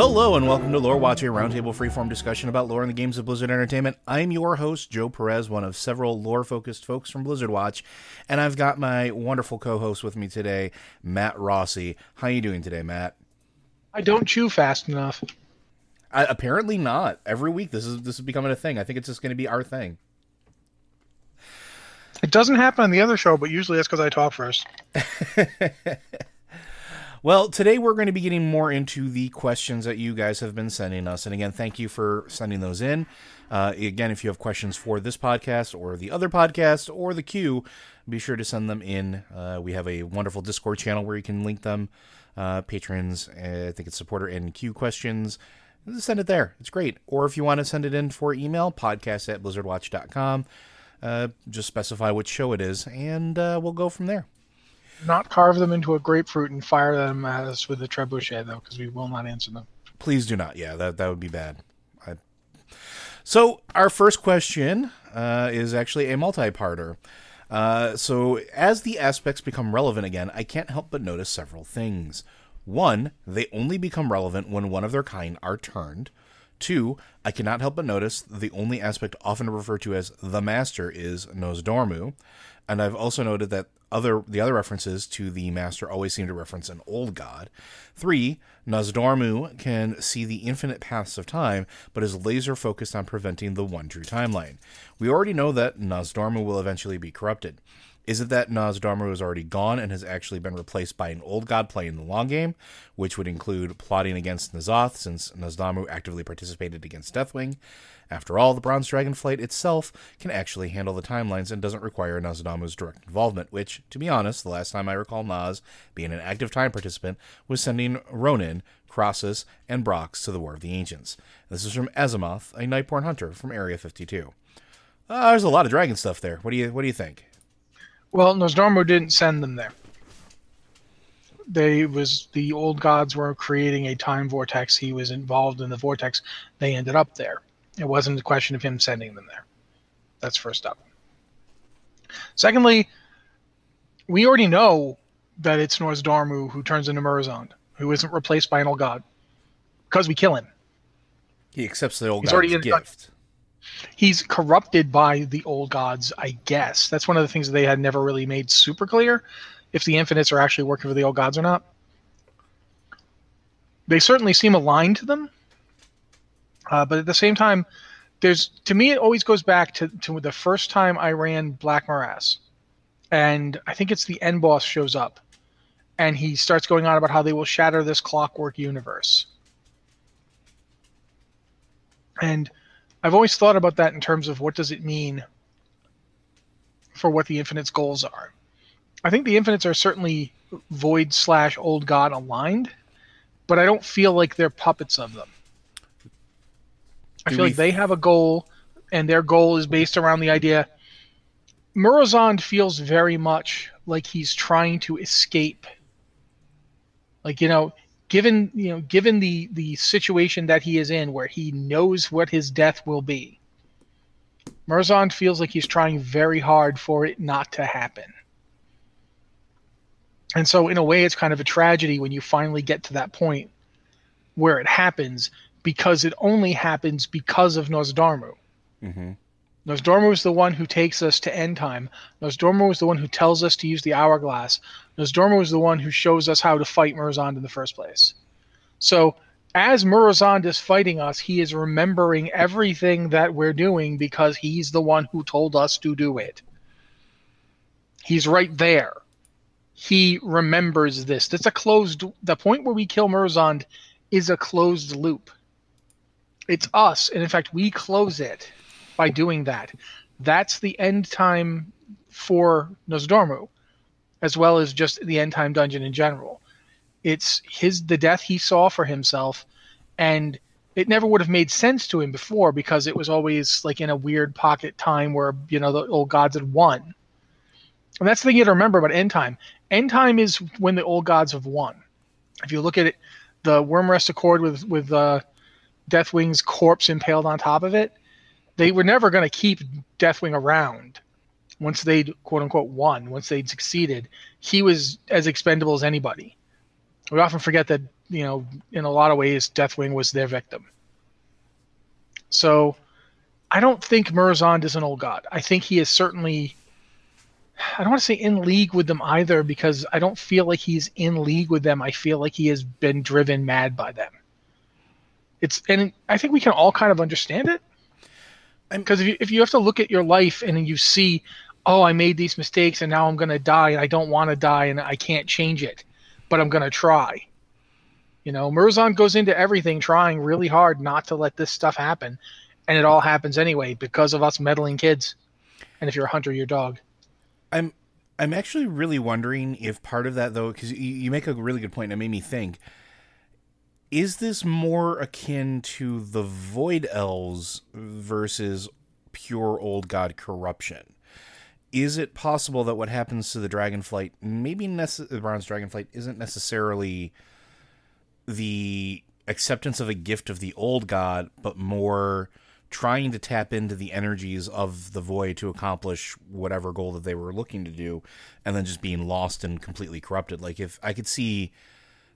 Hello and welcome to Lore Watch, a roundtable freeform discussion about lore in the games of Blizzard Entertainment. I'm your host, Joe Perez, one of several lore-focused folks from Blizzard Watch, and I've got my wonderful co-host with me today, Matt Rossi. How are you doing today, Matt? I don't chew fast enough. I, apparently not. Every week, this is this is becoming a thing. I think it's just going to be our thing. It doesn't happen on the other show, but usually that's because I talk first. Well, today we're going to be getting more into the questions that you guys have been sending us. And again, thank you for sending those in. Uh, again, if you have questions for this podcast or the other podcast or the queue, be sure to send them in. Uh, we have a wonderful Discord channel where you can link them. Uh, patrons, uh, I think it's supporter and queue questions. Send it there. It's great. Or if you want to send it in for email, podcast at blizzardwatch.com. Uh, just specify which show it is, and uh, we'll go from there not carve them into a grapefruit and fire them at us with a trebuchet, though, because we will not answer them. Please do not. Yeah, that that would be bad. I... So our first question uh, is actually a multi-parter. Uh, so as the aspects become relevant again, I can't help but notice several things. One, they only become relevant when one of their kind are turned. Two, I cannot help but notice the only aspect often referred to as the master is Nozdormu. And I've also noted that other the other references to the master always seem to reference an old god. Three, Nozdormu can see the infinite paths of time, but is laser focused on preventing the one true timeline. We already know that Nozdormu will eventually be corrupted. Is it that Nozdormu is already gone and has actually been replaced by an old god playing the long game, which would include plotting against N'Zoth since Nozdormu actively participated against Deathwing? After all, the Bronze Dragonflight itself can actually handle the timelines and doesn't require Nozdormu's direct involvement, which, to be honest, the last time I recall Nas being an active time participant was sending Rhonin, Krasus, and Brox to the War of the Ancients. This is from Azimuth, a Nightborne hunter from Area 52. Uh, there's a lot of dragon stuff there. What do you What do you think? Well, Nozdormu didn't send them there. They was the old gods were creating a time vortex. He was involved in the vortex. They ended up there. It wasn't a question of him sending them there. That's first up. Secondly, we already know that it's Nozdormu who turns into Murozond, who isn't replaced by an old god, because we kill him. He accepts the old He's god's gift he's corrupted by the old gods, I guess. That's one of the things that they had never really made super clear if the infinites are actually working for the old gods or not. They certainly seem aligned to them, uh, but at the same time, there's to me it always goes back to, to the first time I ran Black Morass, and I think it's the end boss shows up, and he starts going on about how they will shatter this clockwork universe, and I've always thought about that in terms of what does it mean for what the Infinites' goals are. I think the Infinites are certainly Void slash Old God aligned, but I don't feel like they're puppets of them. I feel like they have a goal, and their goal is based around the idea. Murozond feels very much like he's trying to escape. Like, you know, given you know given the the situation that he is in where he knows what his death will be Murzond feels like he's trying very hard for it not to happen and so in a way it's kind of a tragedy when you finally get to that point where it happens because it only happens because of Nozdormu. Mm-hmm. Nozdormu is the one who takes us to end time. Nozdormu is the one who tells us to use the hourglass. Nozdormu is the one who shows us how to fight Murozond in the first place. So as Murozond is fighting us, he is remembering everything that we're doing because he's the one who told us to do it. He's right there. He remembers this. That's a closed the point where we kill Murozond is a closed loop. It's us, and in fact, we close it by doing that. That's the end time for Nozdormu, as well as just the end time dungeon in general. It's his the death he saw for himself, and it never would have made sense to him before because it was always like in a weird pocket time where you know the old gods had won. And that's the thing you have to remember about end time. End time is when the old gods have won. If you look at it, the Wyrmrest Accord with with uh, Deathwing's corpse impaled on top of it, they were never going to keep Deathwing around once they'd quote unquote won, once they'd succeeded. He was as expendable as anybody. We often forget that, you know, in a lot of ways, Deathwing was their victim. So I don't think Murozond is an old god. I think he is certainly I don't want to say in league with them either because I don't feel like he's in league with them. I feel like he has been driven mad by them. It's and I think we can all kind of understand it. Because if you if you have to look at your life and you see, oh, I made these mistakes and now I'm gonna die and I don't want to die and I can't change it, but I'm gonna try. You know, Murozond goes into everything trying really hard not to let this stuff happen, and it all happens anyway because of us meddling kids. And if you're a hunter, your dog. I'm I'm actually really wondering if part of that though, because you, you make a really good point. And it made me think: Is this more akin to the Void Elves versus pure old god corruption? Is it possible that what happens to the Dragonflight, maybe nece- the Bronze Dragonflight, isn't necessarily the acceptance of a gift of the old god, but more trying to tap into the energies of the void to accomplish whatever goal that they were looking to do and then just being lost and completely corrupted? Like if i could see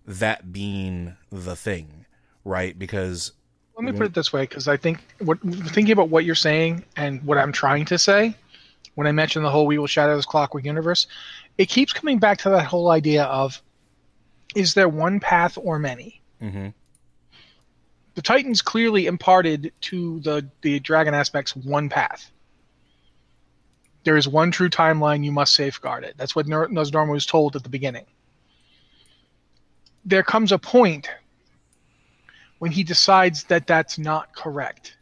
that being the thing right? Because let me mm-hmm. put it this way because i think what thinking about what you're saying and what i'm trying to say when i mentioned the whole we will shatter this clockwork universe it keeps coming back to that whole idea of is there one path or many mm-hmm the Titans clearly imparted to the the dragon aspects one path. There is one true timeline. You must safeguard it. That's what Nozdormu was told at the beginning. There comes a point when he decides that that's not correct.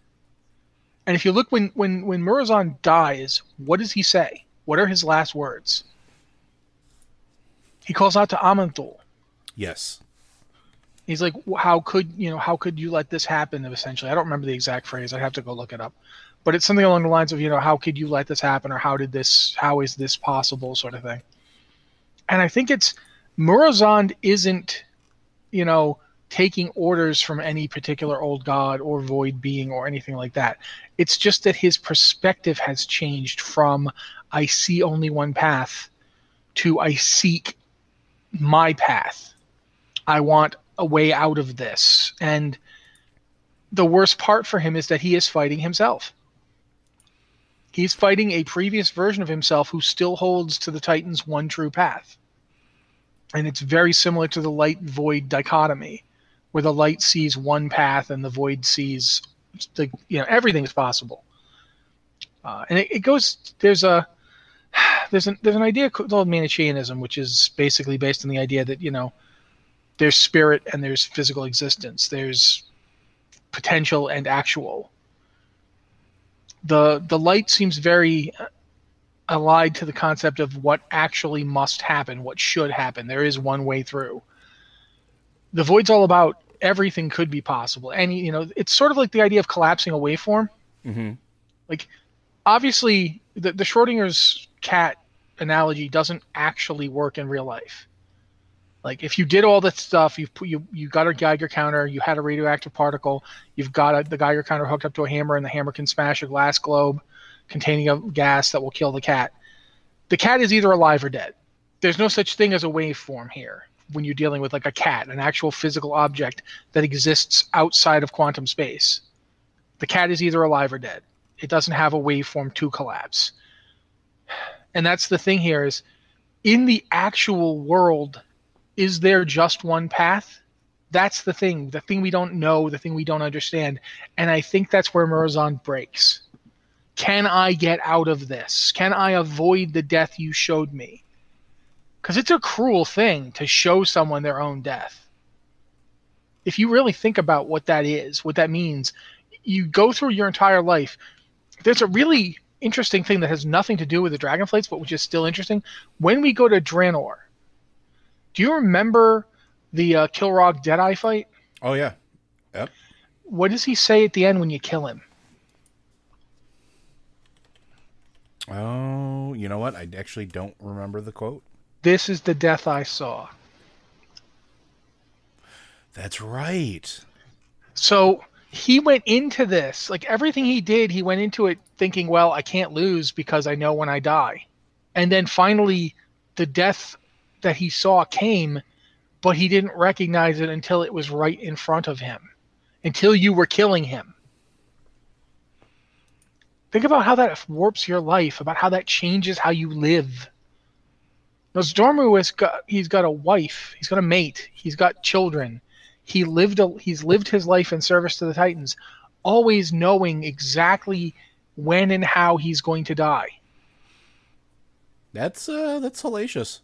And if you look when when when Murozond dies, what does he say? What are his last words? He calls out to Aman'Thul. Yes he's like how could you know how could you let this happen essentially i don't remember the exact phrase i'd have to go look it up but it's something along the lines of you know how could you let this happen or how did this how is this possible sort of thing and i think it's Murozond isn't you know taking orders from any particular old god or void being or anything like that it's just that his perspective has changed from i see only one path to i seek my path i want a way out of this. And the worst part for him is that he is fighting himself. He's fighting a previous version of himself who still holds to the Titans' one true path. And it's very similar to the light void dichotomy, where the light sees one path and the void sees the you know everything's possible. Uh, and it, it goes there's a there's an there's an idea called Manichaeanism, which is basically based on the idea that you know there's spirit and there's physical existence. There's potential and actual. The the light seems very allied to the concept of what actually must happen, what should happen. There is one way through. The void's all about everything could be possible. And you know, it's sort of like the idea of collapsing a waveform. Mm-hmm. Like, obviously, the the Schrodinger's cat analogy doesn't actually work in real life Like if you did all this stuff, you've put, you you got a Geiger counter, you had a radioactive particle, you've got a, the Geiger counter hooked up to a hammer, and the hammer can smash a glass globe containing a gas that will kill the cat. The cat is either alive or dead. There's no such thing as a waveform here when you're dealing with like a cat, an actual physical object that exists outside of quantum space. The cat is either alive or dead. It doesn't have a waveform to collapse. And that's the thing here is in the actual world is there just one path? That's the thing, the thing we don't know, the thing we don't understand. And I think that's where Murozond breaks. Can I get out of this? Can I avoid the death you showed me? Because it's a cruel thing to show someone their own death. If you really think about what that is, what that means, you go through your entire life. There's a really interesting thing that has nothing to do with the Dragonflights, but which is still interesting. When we go to Draenor, do you remember the uh, Kilrogg Deadeye fight? Oh yeah. Yep. What does he say at the end when you kill him? Oh, you know what? I actually don't remember the quote. This is the death I saw. That's right. So he went into this, like everything he did, he went into it thinking, well, I can't lose because I know when I die. And then finally, the death that he saw came, but he didn't recognize it until it was right in front of him, until you were killing him. Think about how that warps your life, about how that changes how you live. Nozdormu has got he's got a wife, he's got a mate, he's got children. He lived a, he's lived his life in service to the Titans, always knowing exactly when and how he's going to die. That's uh that's hellacious.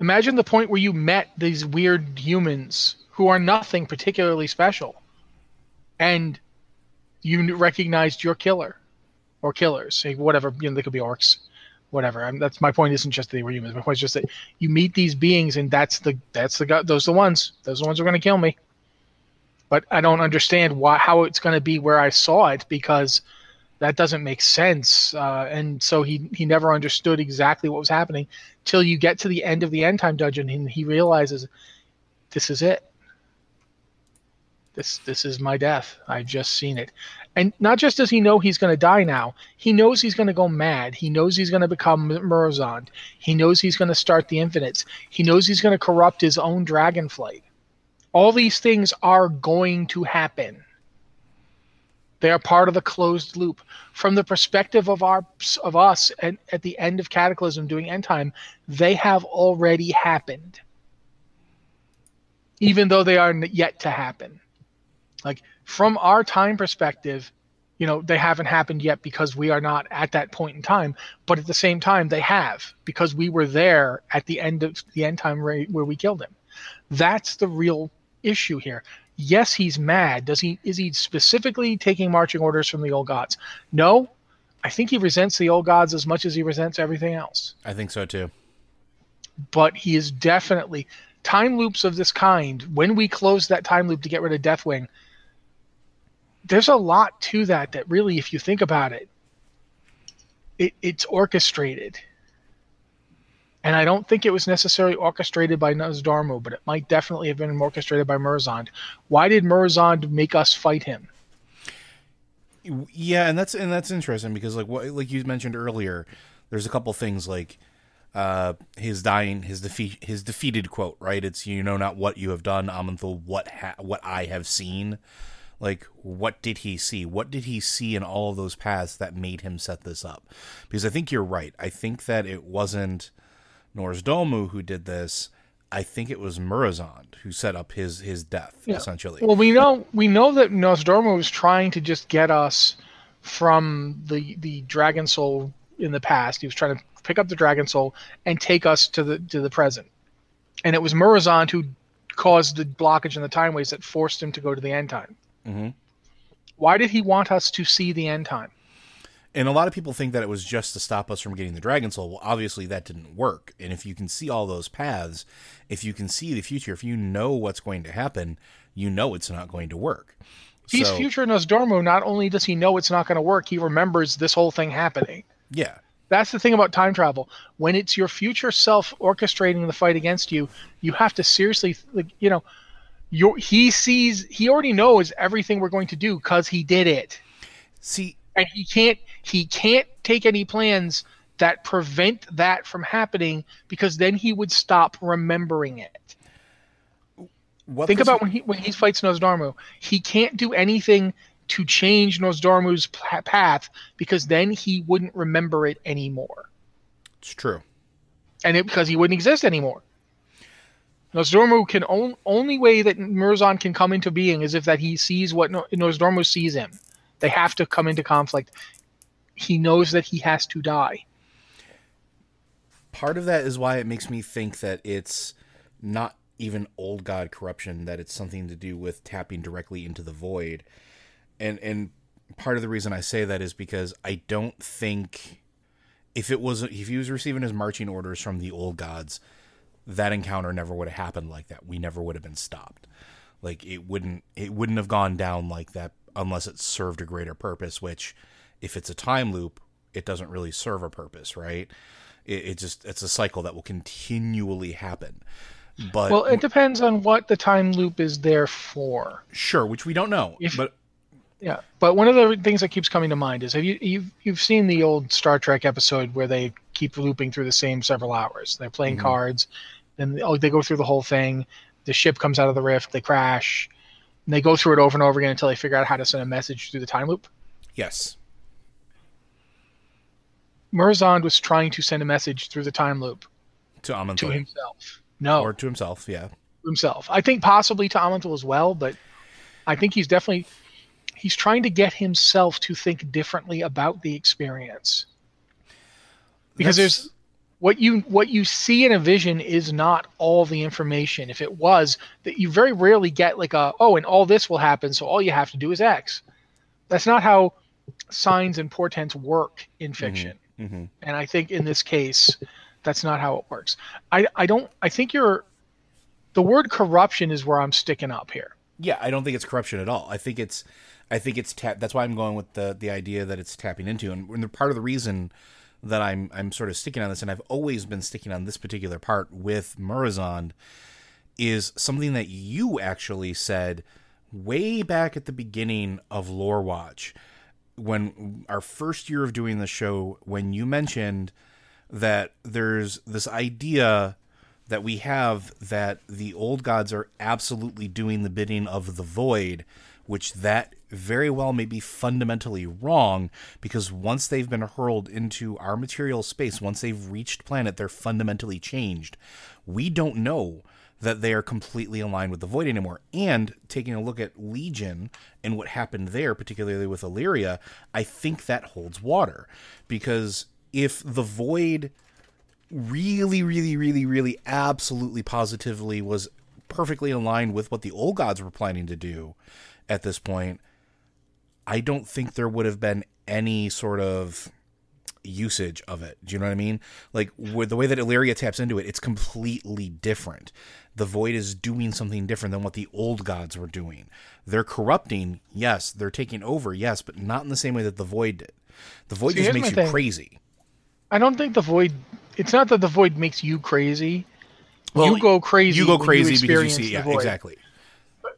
Imagine the point where you met these weird humans who are nothing particularly special, and you recognized your killer or killers, whatever. You know, they could be orcs, whatever. I'm, that's my point. Isn't just that they were humans. My point is just that you meet these beings, and that's the that's the those are the ones. Those are the ones who are going to kill me. But I don't understand why how it's going to be where I saw it because that doesn't make sense. Uh, and so he he never understood exactly what was happening till you get to the end of the end time dungeon and he realizes this is it. This this is my death. I've just seen it. And not just does he know he's going to die now, he knows he's going to go mad. He knows he's going to become Murozond. He knows he's going to start the Infinites. He knows he's going to corrupt his own Dragonflight. All these things are going to happen. They are part of the closed loop. From the perspective of our of us at, at the end of Cataclysm doing end time, they have already happened. Even though they are yet to happen. Like from our time perspective, you know, they haven't happened yet because we are not at that point in time. But at the same time, they have because we were there at the end of the end time where we killed him. That's the real issue here. Yes, he's mad. Does he is he specifically taking marching orders from the old gods? No. I think he resents the old gods as much as he resents everything else. I think so too. But he is definitely time loops of this kind. When we close that time loop to get rid of Deathwing, there's a lot to that that really, if you think about it, it it's orchestrated. And I don't think it was necessarily orchestrated by Nozdormu, but it might definitely have been orchestrated by Murozond. Why did Murozond make us fight him? Yeah, and that's and that's interesting because like what like you mentioned earlier, there's a couple things like uh his dying his defeat his defeated quote, right? It's you know not what you have done, Aman'Thul, what ha- what I have seen. Like what did he see? What did he see in all of those paths that made him set this up? Because I think you're right. I think that it wasn't Nozdormu who did this. I think it was Murozond who set up his his death yeah. essentially. Well, we know we know that Nozdormu was trying to just get us from the the Dragon Soul in the past. He was trying to pick up the Dragon Soul and take us to the to the present. And it was Murozond who caused the blockage in the time ways that forced him to go to the end time. Mm-hmm. Why did he want us to see the end time? And a lot of people think that it was just to stop us from getting the Dragon Soul. Well, obviously that didn't work. And if you can see all those paths, if you can see the future, if you know what's going to happen, you know it's not going to work. He's so, future Nozdormu. Not only does he know it's not going to work, he remembers this whole thing happening. Yeah. That's the thing about time travel. When it's your future self orchestrating the fight against you, you have to seriously, like, you know, your he sees he already knows everything we're going to do because he did it, See, and he can't he can't take any plans that prevent that from happening because then he would stop remembering it. what Think about when he when he fights Nozdormu. He can't do anything to change Nozdormu's pa- path because then he wouldn't remember it anymore, It's true. and it because he wouldn't exist anymore. Nozdormu can on, only way that Murzon can come into being is if that he sees what no, sees him. They have to come into conflict. He knows that he has to die. part of that is why it makes me think that it's not even old god corruption that it's something to do with tapping directly into the void and and part of the reason i say that is because i don't think if it was if he was receiving his marching orders from the old gods that encounter never would have happened like that. We never would have been stopped. Like it wouldn't it wouldn't have gone down like that unless it served a greater purpose which if it's a time loop it doesn't really serve a purpose right? It, it just it's a cycle that will continually happen. But Well, it depends on what the time loop is there for. sure which we don't know If- but Yeah, but one of the things that keeps coming to mind is have you you've you've seen the old Star Trek episode where they keep looping through the same several hours. They're playing mm-hmm. cards, then oh, they go through the whole thing. The ship comes out of the rift, they crash, and they go through it over and over again until they figure out how to send a message through the time loop. yes Murzond was trying to send a message through the time loop to Aman'Thul. to himself. No, or to himself yeah himself. I think possibly to Aman'Thul as well, but I think he's definitely he's trying to get himself to think differently about the experience. Because That's- there's what you what you see in a vision is not all the information. If it was, that you very rarely get like a oh, and all this will happen, so all you have to do is X. That's not how signs and portents work in fiction. mhm. And I think in this case, that's not how it works. I I don't I think you're the word corruption is where I'm sticking up here. Yeah, I don't think it's corruption at all. I think it's, I think it's. That's why I'm going with the the idea that it's tapping into, and, and part of the reason that I'm I'm sort of sticking on this, and I've always been sticking on this particular part with Murozond, is something that you actually said way back at the beginning of Lore Watch, when our first year of doing the show, when you mentioned that there's this idea that we have that the old gods are absolutely doing the bidding of the void, which that very well may be fundamentally wrong because once they've been hurled into our material space, once they've reached planet, they're fundamentally changed. We don't know that they are completely aligned with the void anymore. And taking a look at Legion and what happened there, particularly with Alleria, I think that holds water because if the void really, really, really, really, absolutely, positively was perfectly aligned with what the old gods were planning to do at this point, I don't think there would have been any sort of usage of it. Do you know what I mean? Like with the way that Alleria taps into it, it's completely different. The void is doing something different than what the old gods were doing. They're corrupting, yes. They're taking over, yes, but not in the same way that the void did. The void See, just makes you thing. crazy. I don't think the void. It's not that the void makes you crazy. Well, you go crazy. You go crazy because you see, yeah, exactly.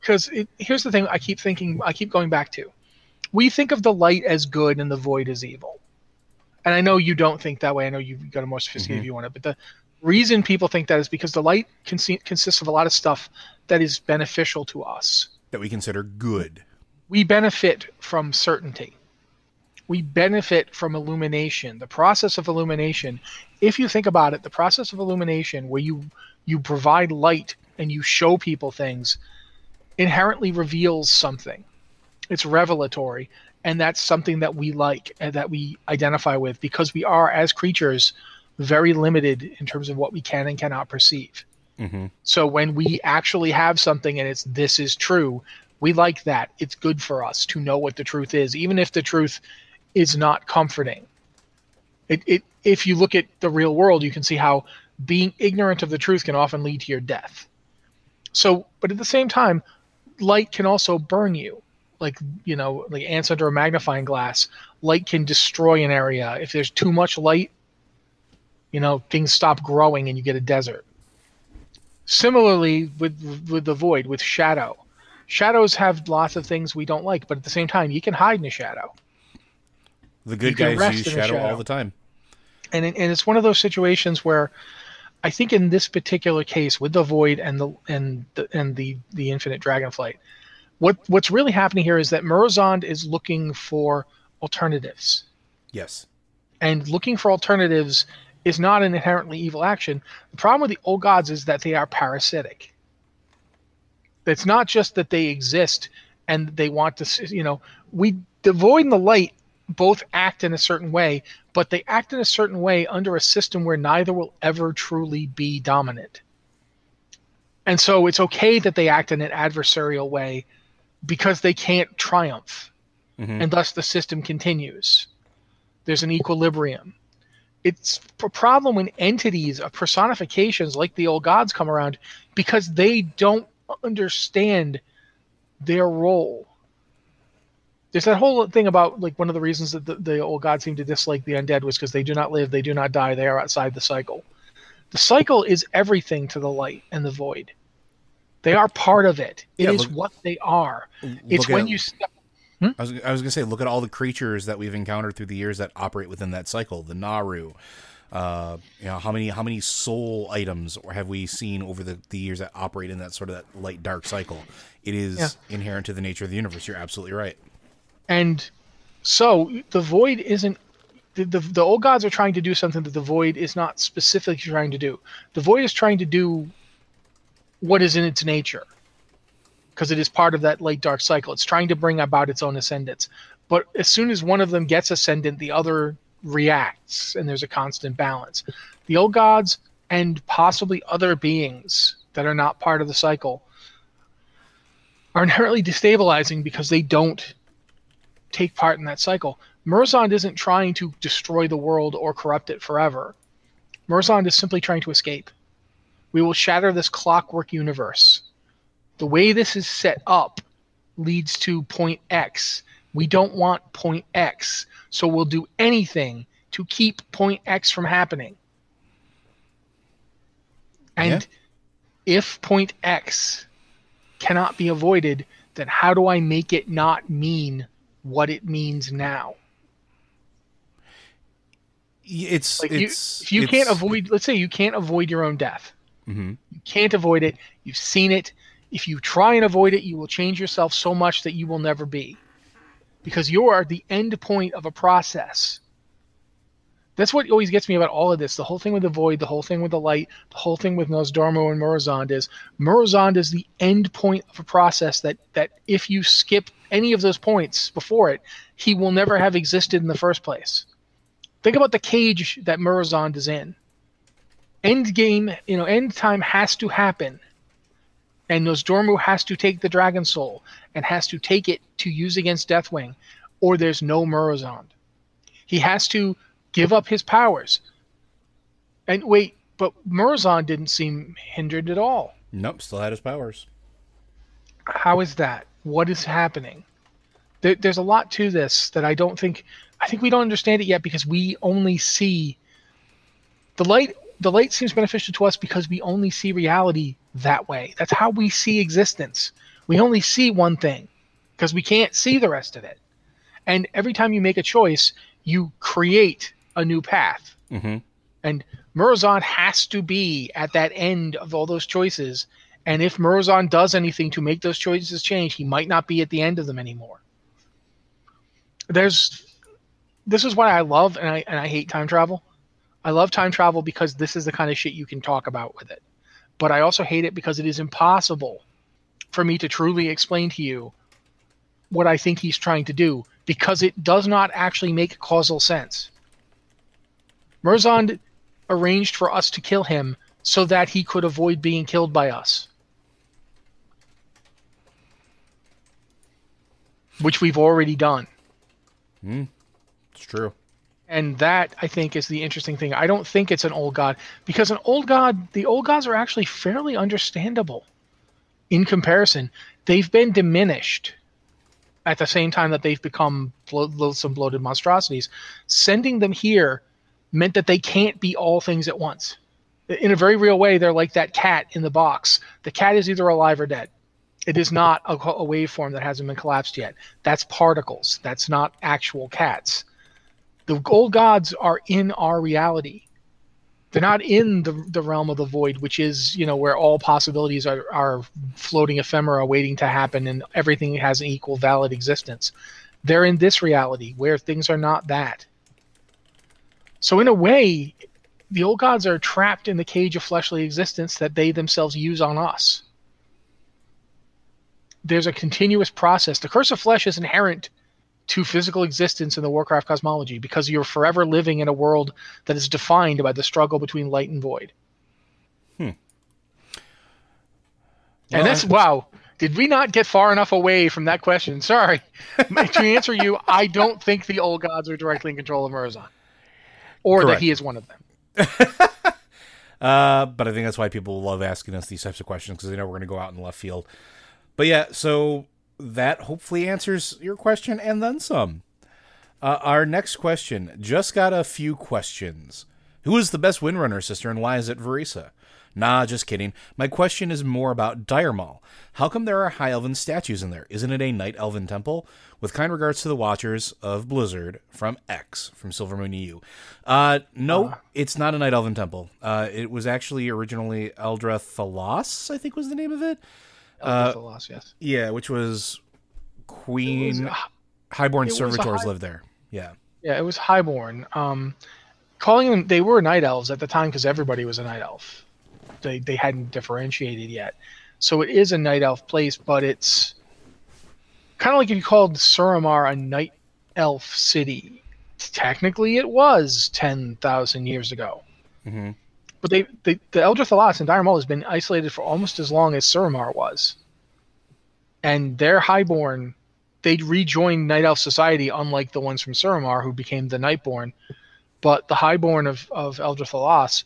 Because it, here's the thing: I keep thinking, I keep going back to. We think of the light as good and the void as evil, and I know you don't think that way. I know you've got a more sophisticated Mm-hmm. view on it, but the reason people think that is because the light consi- consists of a lot of stuff that is beneficial to us. That we consider good. we benefit from certainty. We benefit from illumination. The process of illumination, if you think about it, the process of illumination where you you provide light and you show people things inherently reveals something. It's revelatory and that's something that we like and that we identify with because we are as creatures very limited in terms of what we can and cannot perceive. Mm-hmm. So when we actually have something and it's this is true, we like that. It's good for us to know what the truth is, even if the truth is not comforting. It, it if you look at the real world, you can see how being ignorant of the truth can often lead to your death. So, but at the same time, light can also burn you. Like, you know, like ants under a magnifying glass, light can destroy an area. If there's too much light You know, things stop growing and you get a desert. Similarly, with with the void, with shadow, shadows have lots of things we don't like, but at the same time, you can hide in a shadow. The good You guys use a shadow, all the time. and it, and it's one of those situations where I think in this particular case with the void and the and the and the the infinite dragonflight, what what's really happening here is that Murozond is looking for alternatives, Yes. and looking for alternatives is not an inherently evil action. The problem with the old gods is that they are parasitic. It's not just that they exist and they want to, you know, we the void and the light both act in a certain way, but they act in a certain way under a system where neither will ever truly be dominant. And so it's okay that they act in an adversarial way because they can't triumph. Mm-hmm. And thus the system continues. There's an equilibrium. It's a problem when entities of personifications like the old gods come around because they don't understand their role there's that whole thing about like one of the reasons that the, the old gods seem to dislike the undead was because they do not live, they do not die, they are outside the cycle. The cycle is everything to the light and the void. They are part of it. It is Yeah, look- what they are. It's when at- you step. I was, I was going to say, look at all the creatures that we've encountered through the years that operate within that cycle. The Naaru, uh, you know, how many how many soul items or have we seen over the, the years that operate in that sort of that light dark cycle? It is Yeah. inherent to the nature of the universe. You're absolutely right. And so the void isn't. The, the, the old gods are trying to do something that the void is not specifically trying to do. The void is trying to do what is in its nature because it is part of that late dark cycle. It's trying to bring about its own ascendance. But as soon as one of them gets ascendant, the other reacts, and there's a constant balance. The old gods and possibly other beings that are not part of the cycle are inherently destabilizing because they don't take part in that cycle. Murzond isn't trying to destroy the world or corrupt it forever. Murzond is simply trying to escape. We will shatter this clockwork universe. The way this is set up leads to point X. We don't want point X, so we'll do anything to keep point X from happening. And if point X cannot be avoided, then how do I make it not mean what it means now? It's Like you, if you it's- can't avoid, let's say you can't avoid your own death. Mhm. You can't avoid it. You've seen it. If you try and avoid it, you will change yourself so much that you will never be, because you are the end point of a process. That's what always gets me about all of this. The whole thing with the void, the whole thing with the light, the whole thing with Nozdormu and Murozond is Murozond is the end point of a process that that if you skip any of those points before it, he will never have existed in the first place. Think about the cage that Murozond is in. End game, you know, end time has to happen. And Nozdormu has to take the Dragon Soul and has to take it to use against Deathwing, or there's no Murozond. He has to give up his powers. And wait, but Murozond didn't seem hindered at all. Nope, still had his powers. How is that? What is happening? There, there's a lot to this that I don't think. I think we don't understand it yet because we only see the light. The light seems beneficial to us because we only see reality that way. That's how we see existence. We only see one thing because we can't see the rest of it. And every time you make a choice, you create a new path. Mhm. And Murozond has to be at that end of all those choices. And if Murozond does anything to make those choices change, he might not be at the end of them anymore. There's this is why I love and I and I hate time travel. I love time travel because this is the kind of shit you can talk about with it. But I also hate it because it is impossible for me to truly explain to you what I think he's trying to do because it does not actually make causal sense. Murzond arranged for us to kill him so that he could avoid being killed by us. Which we've already done. Hmm. It's true. And that I think is the interesting thing. I don't think it's an old god because an old god, the old gods are actually fairly understandable in comparison. They've been diminished at the same time that they've become loathsome, bloated monstrosities. Sending them here meant that they can't be all things at once. In a very real way, they're like that cat in the box. The cat is either alive or dead. It is not a, a waveform that hasn't been collapsed yet. That's particles. That's not actual cats. The old gods are in our reality. They're not in the, the realm of the void, which is, you know, where all possibilities are, are floating ephemera waiting to happen and everything has an equal valid existence. They're in this reality where things are not that. So, in a way, the old gods are trapped in the cage of fleshly existence that they themselves use on us. There's a continuous process. The curse of flesh is inherent to physical existence in the Warcraft cosmology because you're forever living in a world that is defined by the struggle between light and void. Hmm. And Well, that's I- wow. Did we not get far enough away from that question? Sorry. to answer you, I don't think the old gods are directly in control of Murazan. Or Correct. that he is one of them. Uh, but I think that's why people love asking us these types of questions because they know we're going to go out in left field. But yeah, so that hopefully answers your question and then some. Uh, our next question just got a few questions. Who is the best Windrunner sister and why is it Vereesa? Nah, just kidding. My question is more about Dire Maul. How come there are High Elven statues in there? Isn't it a Night Elven temple? With kind regards to the Watchers of Blizzard from X from Silvermoon EU. Uh, no, it's not a Night Elven temple. Uh, it was actually originally Eldre'Thalas, I think was the name of it. Uh, loss, yes. Yeah, which was Queen was- Highborn was a servitors high- lived there. Yeah. Yeah, it was Highborn. Um, calling them, they were night elves at the time because everybody was a night elf. They they hadn't differentiated yet, so it is a night elf place, but it's kind of like if you called Suramar a night elf city. Technically, it was ten thousand years ago. hmm But they, they the Eldre'Thalas and Dire has been isolated for almost as long as Suramar was. And their highborn, they rejoined Night Elf society, unlike the ones from Suramar who became the Nightborne. But the highborn of, of Eldre'Thalas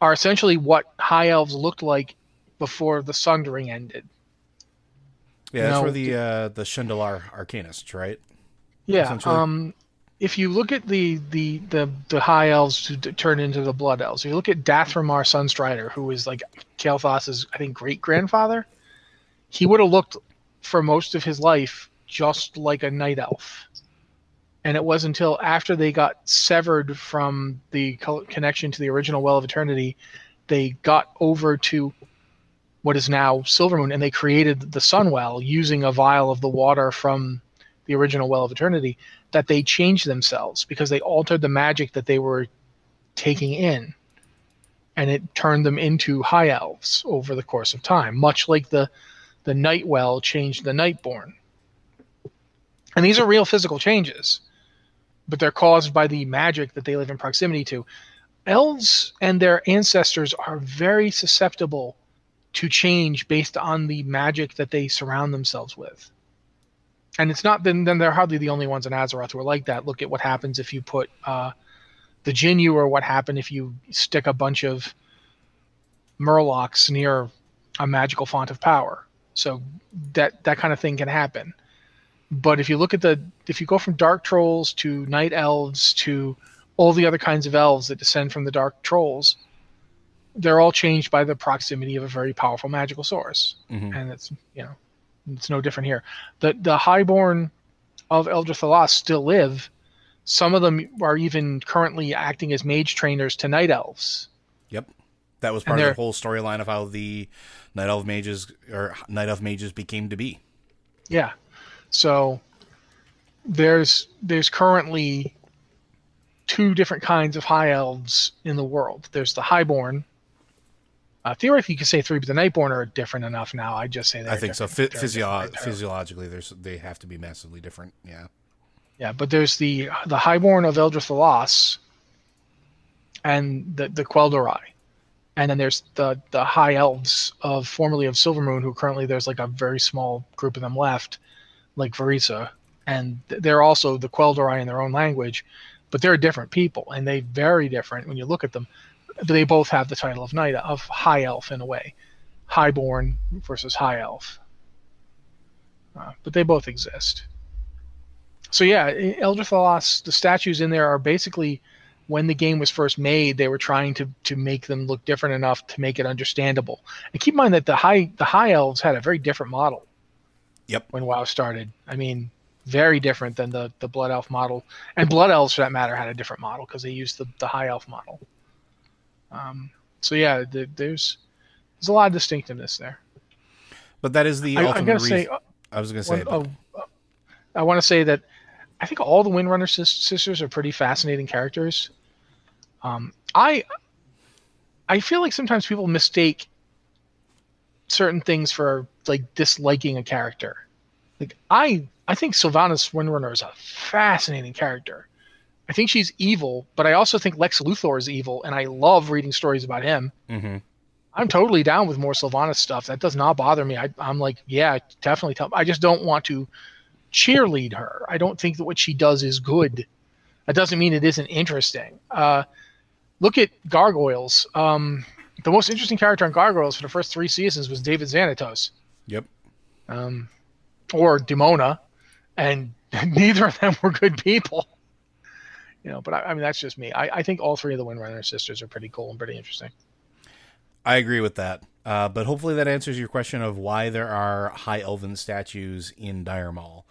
are essentially what high elves looked like before the Sundering ended. Yeah, that's No, where the uh, the Shen'dralar Arcanists, right? Yeah. Um, if you look at the the the, the high elves who turn into the blood elves, if you look at Dath'Remar Sunstrider, who is like Kael'thas's I think great grandfather, he would have looked for most of his life just like a night elf. And it was until after they got severed from the co- connection to the original Well of Eternity, they got over to what is now Silvermoon, and they created the Sunwell using a vial of the water from the original Well of Eternity, that they changed themselves because they altered the magic that they were taking in. And it turned them into high elves over the course of time, much like the the Night Well changed the Nightborne. And these are real physical changes, but they're caused by the magic that they live in proximity to. Elves and their ancestors are very susceptible to change based on the magic that they surround themselves with and it's not then then they're hardly the only ones in Azeroth who are like that. Look at what happens if you put uh, the Jinyu, or what happened if you stick a bunch of Murlocs near a magical font of power. So that that kind of thing can happen. But if you look at the if you go from dark trolls to night elves to all the other kinds of elves that descend from the dark trolls, they're all changed by the proximity of a very powerful magical source. Mhm. And it's you know it's no different here. The the highborn of Eldre'Thalas still live. Some of them are even currently acting as mage trainers to night elves. Yep. That was part of the whole storyline of how the Night Elf mages or Night Elf mages became to be. Yeah. So there's there's currently two different kinds of high elves in the world. There's the highborn. Uh, theoretically, you could say three, but the nightborne are different enough now. I just say they're I think so. Physio- physiologically, there's they have to be massively different. Yeah. Yeah, but there's the the highborn of Eldre'Thalas and the the Quel'Dorei. And then there's the the high elves of formerly of Silvermoon, who currently there's like a very small group of them left, like Vereesa. And they're also the Quel'Dorei in their own language, but they're different people and they very different when you look at them. They both have the title of knight of high elf in a way. Highborn versus high elf. Uh, but they both exist. So yeah, Thalas, the statues in there are basically when the game was first made, they were trying to to make them look different enough to make it understandable. And keep in mind that the high the high elves had a very different model. Yep. When WoW started, I mean, very different than the the blood elf model, and blood elves for that matter had a different model because they used the the high elf model. Um, so yeah, the, there's there's a lot of distinctiveness there. But that is the I, ultimate I'm gonna reason. say, uh, I was going to say, one- uh, I want to say that I think all the Windrunner sis- sisters are pretty fascinating characters. Um, I I feel like sometimes people mistake certain things for like disliking a character. Like I I think Sylvanas Windrunner is a fascinating character. I think she's evil, but I also think Lex Luthor is evil, and I love reading stories about him. Mhm. I'm totally down with more Sylvanas stuff. That does not bother me. I, I'm like, yeah, definitely. Tell. I just don't want to cheerlead her. I don't think that what she does is good. That doesn't mean it isn't interesting. Uh, look at Gargoyles. Um, the most interesting character on Gargoyles for the first three seasons was David Xanatos yep. um, or Demona, and neither of them were good people. You know, but I, I mean that's just me. I, I think all three of the Windrunner sisters are pretty cool and pretty interesting. I agree with that. Uh, but hopefully that answers your question of why there are high elven statues in Dire Maul.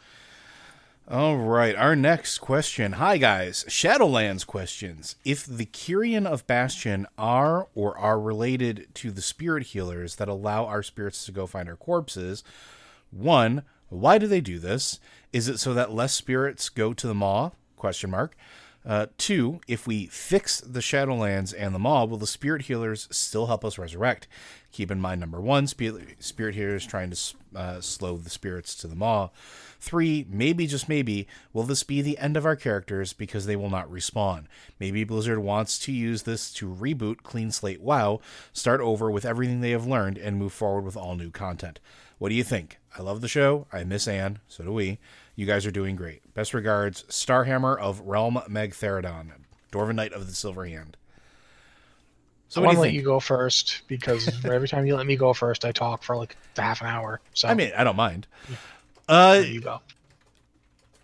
All right, our next question. Hi guys, Shadowlands questions. If the Kyrian of Bastion are or are related to the spirit healers that allow our spirits to go find our corpses, one, why do they do this? Is it so that less spirits go to the maw? Question mark. Uh, two, if we fix the Shadowlands and the Maw, will the Spirit Healers still help us resurrect? Keep in mind, number one, Spirit, spirit Healers trying to uh, slow the spirits to the Maw. Three, maybe, just maybe, will this be the end of our characters because they will not respawn? Maybe Blizzard wants to use this to reboot Clean Slate WoW, start over with everything they have learned, and move forward with all new content. What do you think? I love the show. I miss Anne. So do we. You guys are doing great. Best regards, Starhammer of Realm Magtheridon, Dwarven Knight of the Silver Hand. So I want to let think? you go first because every time you let me go first, I talk for like half an hour. So I mean, I don't mind. Uh, there you go.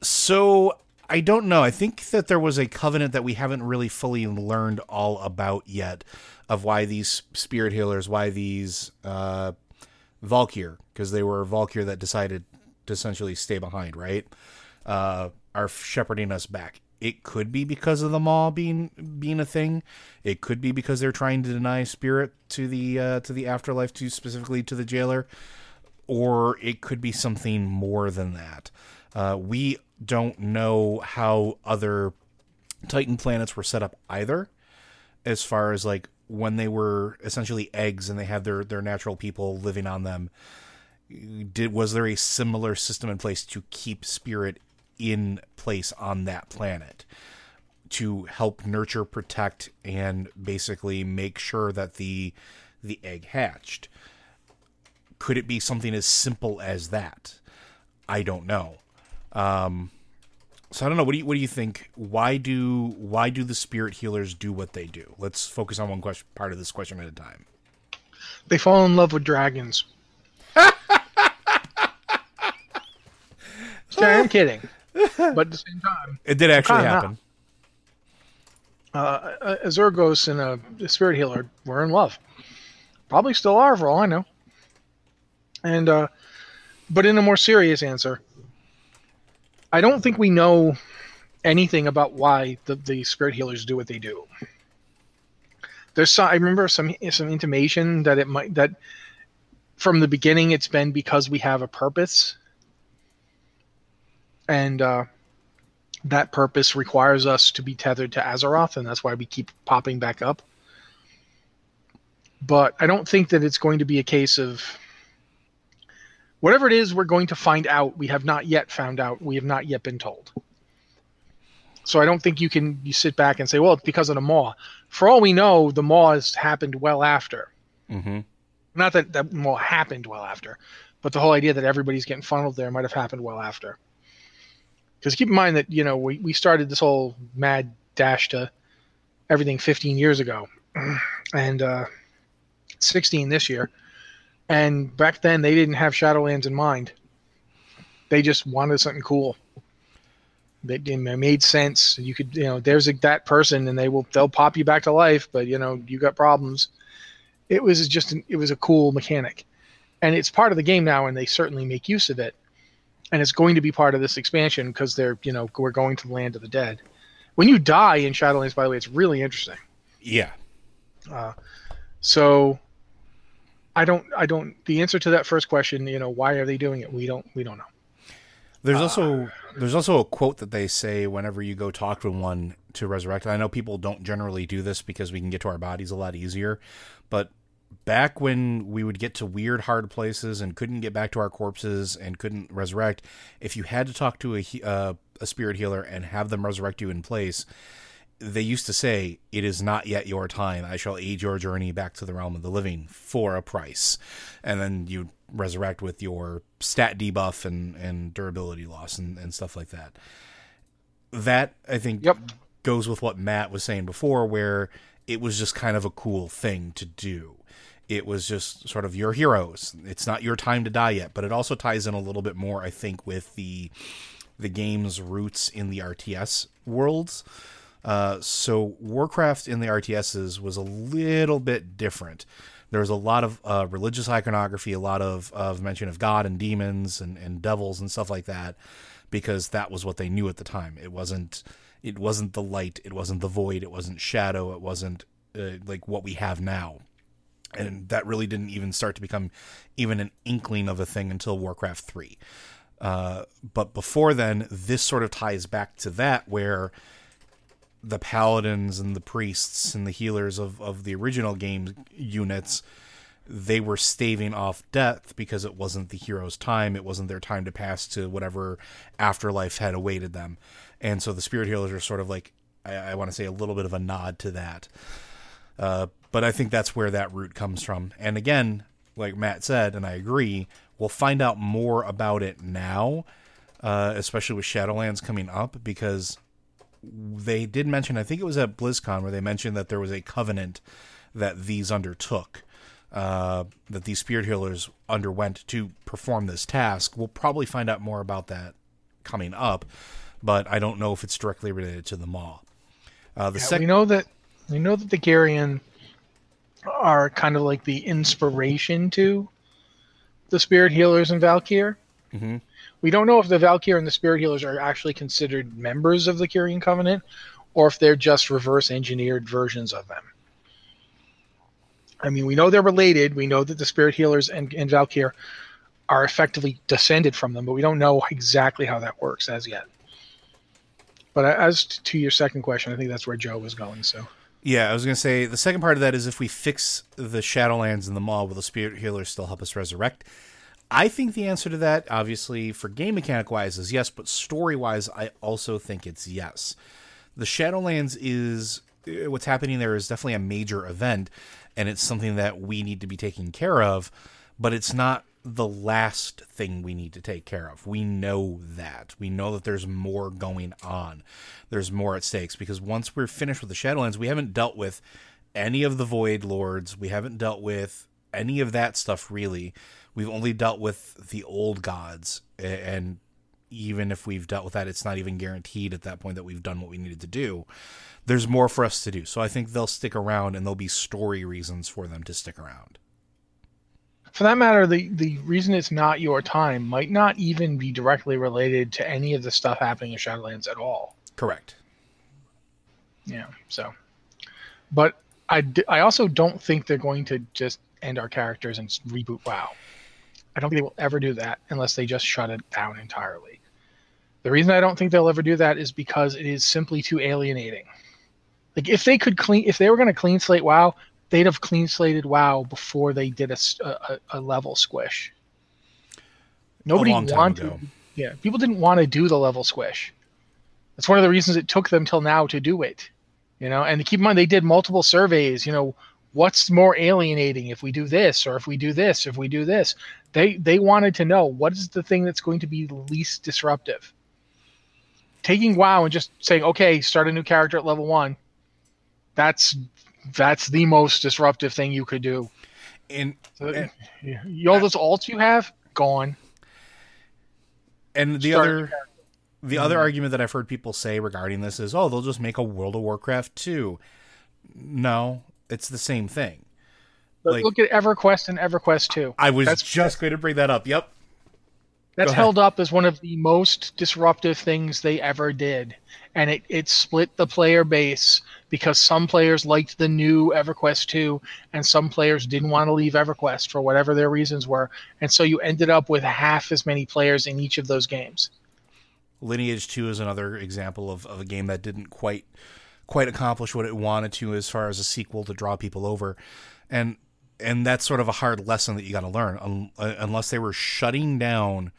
so I don't know. I think that there was a covenant that we haven't really fully learned all about yet of why these spirit healers, why these uh, Valkyr, because they were Valkyr that decided to essentially stay behind, right? Uh, are shepherding us back. It could be because of the maw being being a thing. It could be because they're trying to deny spirit to the uh, to the afterlife, to specifically to the jailer or it could be something more than that. Uh, we don't know how other Titan planets were set up either, as far as like when they were essentially eggs and they had their their natural people living on them. Did was there a similar system in place to keep spirit in place on that planet? to help nurture, protect, and basically make sure that the the egg hatched could it be something as simple as that? I don't know. Um, so I don't know. What do you what do you think? Why do why do the spirit healers do what they do? Let's focus on one question part of this question at a time. They fall in love with dragons. Sorry, I'm kidding. But at the same time, It did actually happen. uh, uh, Azuregos and a, a spirit healer were in love. Probably still are, for all I know. And, uh, but in a more serious answer, I don't think we know anything about why the, the spirit healers do what they do. There's some, I remember some some intimation that it might that from the beginning it's been because we have a purpose, and uh, that purpose requires us to be tethered to Azeroth, and that's why we keep popping back up. But I don't think that it's going to be a case of whatever it is we're going to find out. We have not yet found out. We have not yet been told. So I don't think you can you sit back and say, well, it's because of the Maw. For all we know, the Maw has happened well after. Mm-hmm. Not that that Maw happened well after, but the whole idea that everybody's getting funneled there might have happened well after. Because keep in mind that you know we, we started this whole mad dash to everything 15 years ago, and uh, 16 this year, and back then they didn't have Shadowlands in mind. They just wanted something cool. That made sense. You could, you know, there's a, that person, and they will they'll pop you back to life, but you know, you got problems. It was just an, it was a cool mechanic, and it's part of the game now, and they certainly make use of it. And it's going to be part of this expansion because they're, you know, we're going to the land of the dead. When you die in Shadowlands, by the way, it's really interesting. Yeah. Uh, so I don't, I don't. The answer to that first question, you know, why are they doing it? We don't, we don't know. There's also there's also a quote that they say whenever you go talk to one to resurrect. I know people don't generally do this because we can get to our bodies a lot easier, but back when we would get to weird hard places and couldn't get back to our corpses and couldn't resurrect, if you had to talk to a uh, a spirit healer and have them resurrect you in place, they used to say, It is not yet your time. I shall aid your journey back to the realm of the living for a price. And then you resurrect with your stat debuff and, and durability loss and, and stuff like that. That, I think, Yep. goes with what Matt was saying before, where it was just kind of a cool thing to do. It was just sort of your heroes. It's not your time to die yet, but it also ties in a little bit more, I think, with the the game's roots in the RTS worlds. Uh, so Warcraft in the RTSs was a little bit different. There was a lot of uh, religious iconography, a lot of, of mention of God and demons and, and devils and stuff like that, because that was what they knew at the time. It wasn't it wasn't the light, it wasn't the void, it wasn't shadow, it wasn't uh, like what we have now. And that really didn't even start to become even an inkling of a thing until Warcraft 3. Uh, but before then, this sort of ties back to that, where the paladins and the priests and the healers of, of the original game units, they were staving off death because it wasn't the hero's time. It wasn't their time to pass to whatever afterlife had awaited them. And so the spirit healers are sort of like, I, I want to say, a little bit of a nod to that. Uh, but I think that's where that root comes from. And again, like Matt said, and I agree, we'll find out more about it now, uh, especially with Shadowlands coming up, because they did mention, I think it was at BlizzCon, where they mentioned that there was a covenant that these undertook, uh, that these spirit healers underwent to perform this task. We'll probably find out more about that coming up, but I don't know if it's directly related to the Maw. Uh, the Yeah, second, we know that we know that the Kyrian are kind of like the inspiration to the spirit healers and Valkyr. Mhm. We don't know if the Valkyr and the spirit healers are actually considered members of the Kyrian Covenant, or if they're just reverse engineered versions of them. I mean, we know they're related. We know that the spirit healers and, and Valkyr are effectively descended from them, but we don't know exactly how that works as yet. But as to your second question, I think that's where Joe was going. So. Yeah, I was going to say the second part of that is if we fix the Shadowlands and the Maw, will the Spirit Healers still help us resurrect? I think the answer to that, obviously, for game mechanic wise, is yes, but story wise, I also think it's yes. The Shadowlands is uh, what's happening there is definitely a major event, and it's something that we need to be taking care of, but it's not the last thing we need to take care of. We know that. We know that there's more going on. There's more at stakes because once we're finished with the Shadowlands, we haven't dealt with any of the Void Lords. We haven't dealt with any of that stuff really. We've only dealt with the old gods and even if we've dealt with that, it's not even guaranteed at that point that we've done what we needed to do. There's more for us to do. So I think they'll stick around and there'll be story reasons for them to stick around. For that matter, the, the reason it's not your time might not even be directly related to any of the stuff happening in Shadowlands at all. Correct. Yeah. So, but I, d- I also don't think they're going to just end our characters and reboot WoW. I don't think they will ever do that unless they just shut it down entirely. The reason I don't think they'll ever do that is because it is simply too alienating. Like if they could clean, if they were going to clean slate WoW, they'd have clean slated WoW before they did a a level squish. Nobody wanted, ago. yeah, people didn't want to do the level squish. That's one of the reasons it took them till now to do it. You know, and keep in mind they did multiple surveys. You know, what's more alienating if we do this or if we do this, if we do this. They they wanted to know what is the thing that's going to be least disruptive. Taking WoW and just saying, okay, start a new character at level one. That's that's the most disruptive thing you could do. And So, and, you- all those alts you have gone. and the Start other The other mm-hmm. argument that I've heard people say regarding this is, oh, they'll just make a World of Warcraft 2. No, it's the same thing. Like- look at EverQuest and EverQuest 2. I was That's- just going to bring that up. Yep. That's held up as one of the most disruptive things they ever did. And it, it split the player base because some players liked the new EverQuest 2 and some players didn't want to leave EverQuest for whatever their reasons were. And so you ended up with half as many players in each of those games. Lineage 2 is another example of, of a game that didn't quite quite accomplish what it wanted to as far as a sequel to draw people over. And and that's sort of a hard lesson that you got to learn uh, unless they were shutting down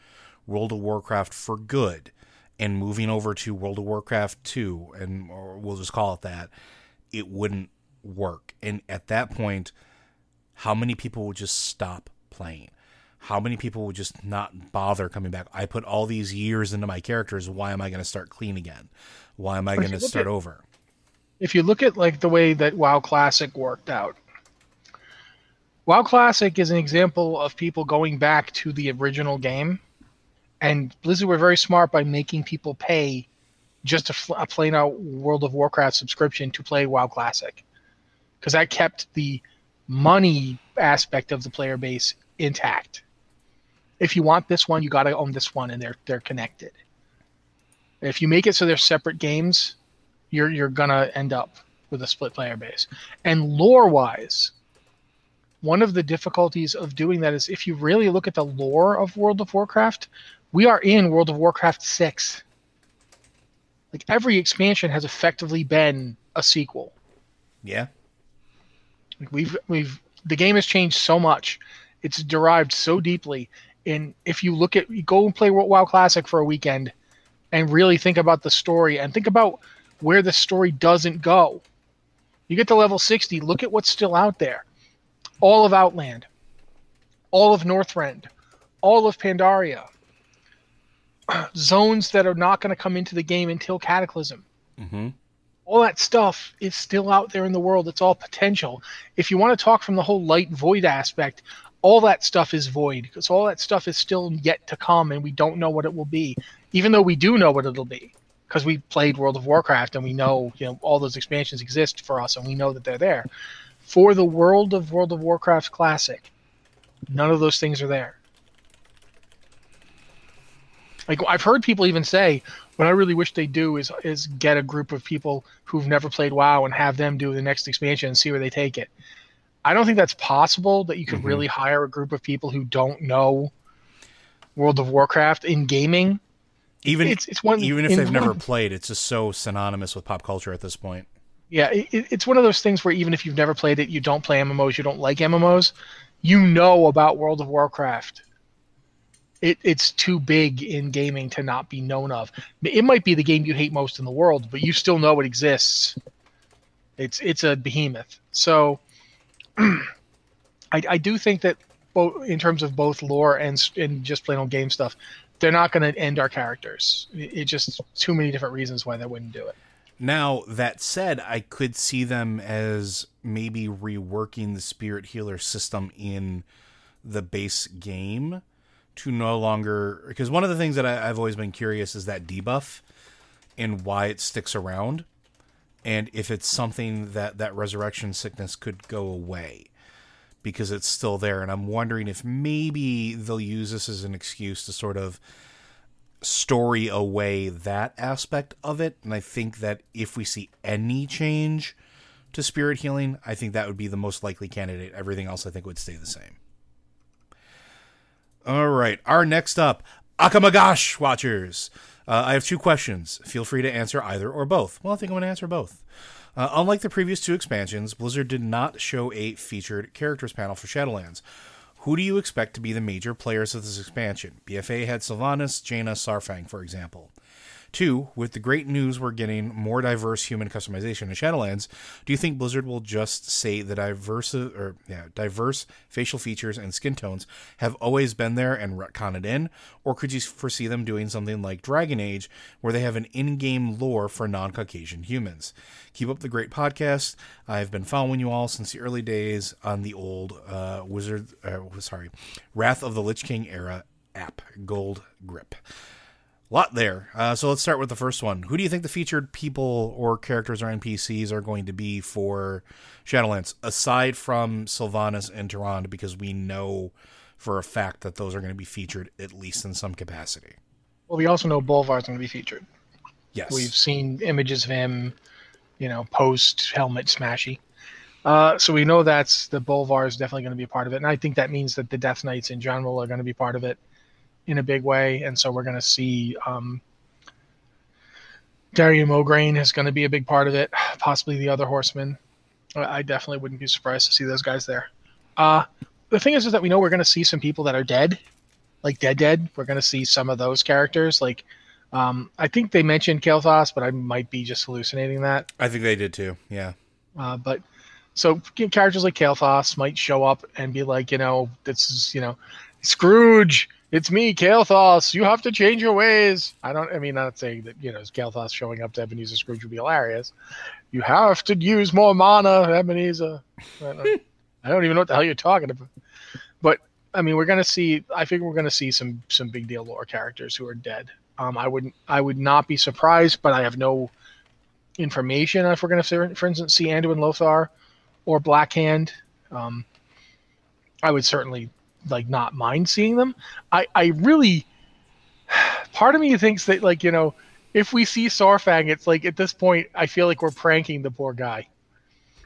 World of Warcraft for good and moving over to World of Warcraft 2 and or we'll just call it that, it wouldn't work. And at that point, how many people would just stop playing? How many people would just not bother coming back? I put all these years into my characters. Why am I going to start clean again? Why am I going to start at- over? if you look at like the way that WoW Classic worked out, WoW Classic is an example of people going back to the original game, and Blizzard were very smart by making people pay just a, a plain out World of Warcraft subscription to play WoW Classic, because that kept the money aspect of the player base intact. If you want this one, you got to own this one, and they're they're connected. If you make it so they're separate games, you're you're gonna end up with a split player base. And lore wise, one of the difficulties of doing that is if you really look at the lore of World of Warcraft, we are in World of Warcraft six. Like every expansion has effectively been a sequel. Yeah. Like we've we've the game has changed so much. It's derived so deeply. And if you look at you go and play WoW Classic for a weekend and really think about the story and think about where the story doesn't go. You get to level 60, look at what's still out there. All of Outland, all of Northrend, all of Pandaria. Zones that are not going to come into the game until Cataclysm Mm-hmm. all that stuff is still out there in the world. It's all potential. If you want to talk from the whole light void aspect, all that stuff is void because all that stuff is still yet to come and we don't know what it will be. Even though we do know what it'll be because we played World of Warcraft and we know, you know, all those expansions exist for us and we know that they're there. For the world of World of Warcraft Classic, none of those things are there. Like I've heard people even say, what I really wish they do is is get a group of people who've never played WoW and have them do the next expansion and see where they take it. I don't think that's possible that you could mm-hmm. really hire a group of people who don't know World of Warcraft in gaming. Even It's- it's one- even if they've never played, it's just so synonymous with pop culture at this point. Yeah, it- it's one of those things where even if you've never played it, you don't play MMOs, you don't like MMOs, you know about World of Warcraft. It, it's too big in gaming to not be known of. It might be the game you hate most in the world, but you still know it exists. It's it's a behemoth. So, I, I do think that both in terms of both lore and and just plain old game stuff, they're not going to end our characters. It, it just too many different reasons why they wouldn't do it. Now, that said, I could see them as maybe reworking the Spirit Healer system in the base game to no longer. Because one of the things that I, I've always been curious is that debuff and why it sticks around. And if it's something that that resurrection sickness could go away because it's still there. And I'm wondering if maybe they'll use this as an excuse to sort of story away that aspect of it. And I think that if we see any change to spirit healing, I think that would be the most likely candidate. Everything else I think would stay the same. All right, our next up, Akamagash Watchers. Uh, I have two questions. Feel free to answer either or both. Well, I think I'm going to answer both. Uh, unlike the previous two expansions, Blizzard did not show a featured characters panel for Shadowlands. Who do you expect to be the major players of this expansion? BFA had Sylvanas, Jaina, Saurfang, for example. Two, with the great news we're getting more diverse human customization in Shadowlands, do you think Blizzard will just say the diverse or yeah, diverse facial features and skin tones have always been there and retcon it in, or could you foresee them doing something like Dragon Age, where they have an in-game lore for non-Caucasian humans? Keep up the great podcast. I've been following you all since the early days on the old uh, Wizard, uh, sorry, Wrath of the Lich King era app, Gold Grip. Lot there. Uh, so let's start with the first one. Who do you think the featured people or characters or NPCs are going to be for Shadowlands, aside from Sylvanas and Tyrande, because we know for a fact that those are going to be featured at least in some capacity. Well, we also know Bolvar's going to be featured. Yes, We've seen images of him, you know, post helmet smashy. Uh, so we know that's the Bolvar is definitely going to be a part of it, and I think that means that the Death Knights in general are going to be part of it in a big way, and so we're going to see um, Darion Mograine is going to be a big part of it, possibly the other Horsemen. I I definitely wouldn't be surprised to see those guys there. Uh, the thing is, is that we know we're going to see some people that are dead, like dead, dead. We're going to see some of those characters, like. Um, I think they mentioned Kael'thas, but I might be just hallucinating that. I think they did too. Yeah, Uh, but so characters like Kael'thas might show up and be like, you know, this is, you know, Scrooge, it's me, Kael'thas. You have to change your ways. I don't. I mean, I'm not saying that you know, Kael'thas showing up to Ebenezer Scrooge would be hilarious. You have to use more mana, Ebenezer. I don't, I don't even know what the hell you're talking about. But I mean, we're gonna see. I think we're gonna see some some big deal lore characters who are dead. Um, I wouldn't. I would not be surprised, but I have no information if we're gonna, for, for instance, see Anduin Lothar or Blackhand. Um, I would certainly like not mind seeing them. I I really. Part of me thinks that like you know, if we see Saurfang, it's like at this point I feel like we're pranking the poor guy.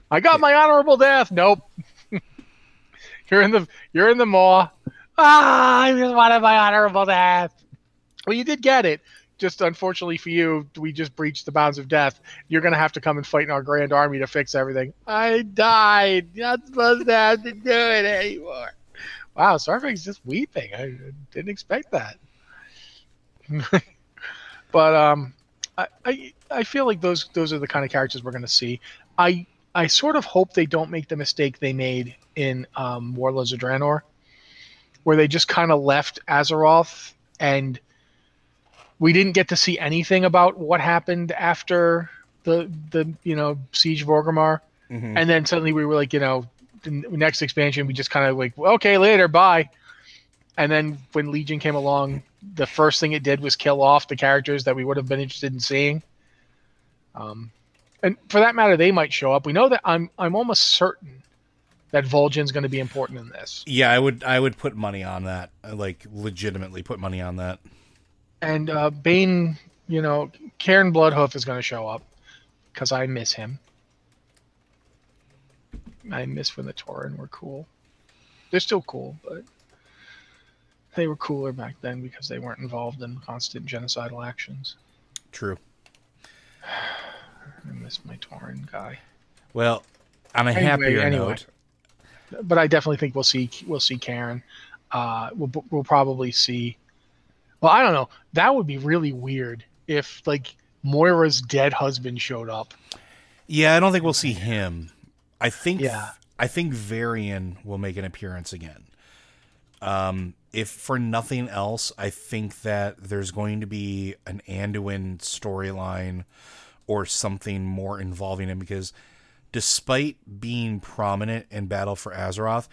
I got my honorable death. Nope. you're in the you're in the maw. Ah, I just wanted my honorable death. Well, you did get it. Just unfortunately for you, we just breached the bounds of death. You're gonna have to come and fight in our grand army to fix everything. I died. Not supposed to have to do it anymore. Wow, Saurfang's just weeping. I didn't expect that. but um, I, I I feel like those those are the kind of characters we're gonna see. I I sort of hope they don't make the mistake they made in um, Warlords of Draenor, where they just kind of left Azeroth and we didn't get to see anything about what happened after the the you know siege of Orgrimmar, Mhm. and then suddenly we were like you know next expansion we just kind of like okay later bye, and then when Legion came along, the first thing it did was kill off the characters that we would have been interested in seeing. Um, and for that matter, they might show up. We know that I'm I'm almost certain that Vol'jin's going to be important in this. yeah. I would I would put money on that. I, Like legitimately put money on that. And uh, Bane, you know, Cairne Bloodhoof is going to show up because I miss him. I miss when the Tauren were cool. They're still cool, but they were cooler back then because they weren't involved in constant genocidal actions. True. I miss my Tauren guy. Well, on a Anyway, happier anyway. note, but I definitely think we'll see we'll see Cairne. Uh, we'll we'll probably see. Well, I don't know. That would be really weird if like Moira's dead husband showed up. yeah, I don't think we'll see him. I think Yeah. I think Varian will make an appearance again. Um, if for nothing else, I think that there's going to be an Anduin storyline or something more involving him because despite being prominent in Battle for Azeroth,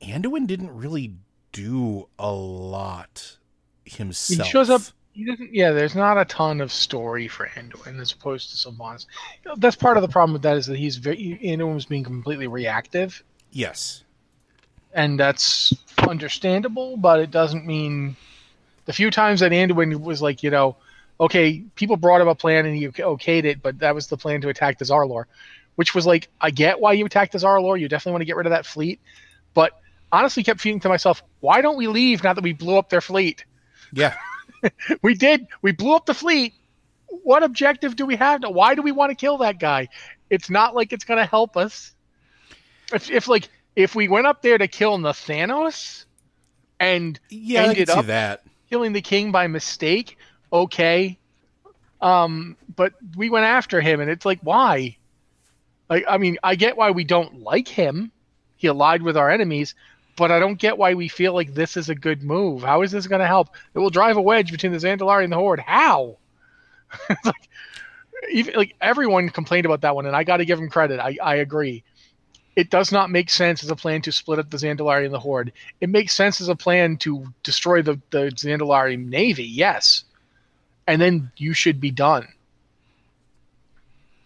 Anduin didn't really do a lot He himself. shows up. He doesn't. Yeah, there's not a ton of story for Anduin as opposed to Sylvanas. You know, that's part of the problem with that is that he's very Anduin was being completely reactive, Yes. and that's understandable. But it doesn't mean the few times that Anduin was like, you know, okay, people brought him a plan and he okayed it, but that was the plan to attack Dazar'alor, which was like, I get why you attacked Dazar'alor. You definitely want to get rid of that fleet, but honestly, kept thinking to myself, why don't we leave now that we blew up their fleet? Yeah. we did. We blew up the fleet. What objective do we have now? Why do we want to kill that guy? It's not like it's going to help us. If, if like if we went up there to kill Nathanos and Yeah, ended up that. killing the king by mistake, okay. Um, but we went after him, and it's like, why? Like, I mean, I get why we don't like him. He allied with our enemies, but I don't get why we feel like this is a good move. How is this going to help? It will drive a wedge between the Zandalari and the Horde. How? It's like, even like everyone complained about that one, and I got to give them credit. I, I agree. It does not make sense as a plan to split up the Zandalari and the Horde. It makes sense as a plan to destroy the the Zandalari navy. Yes, and then you should be done.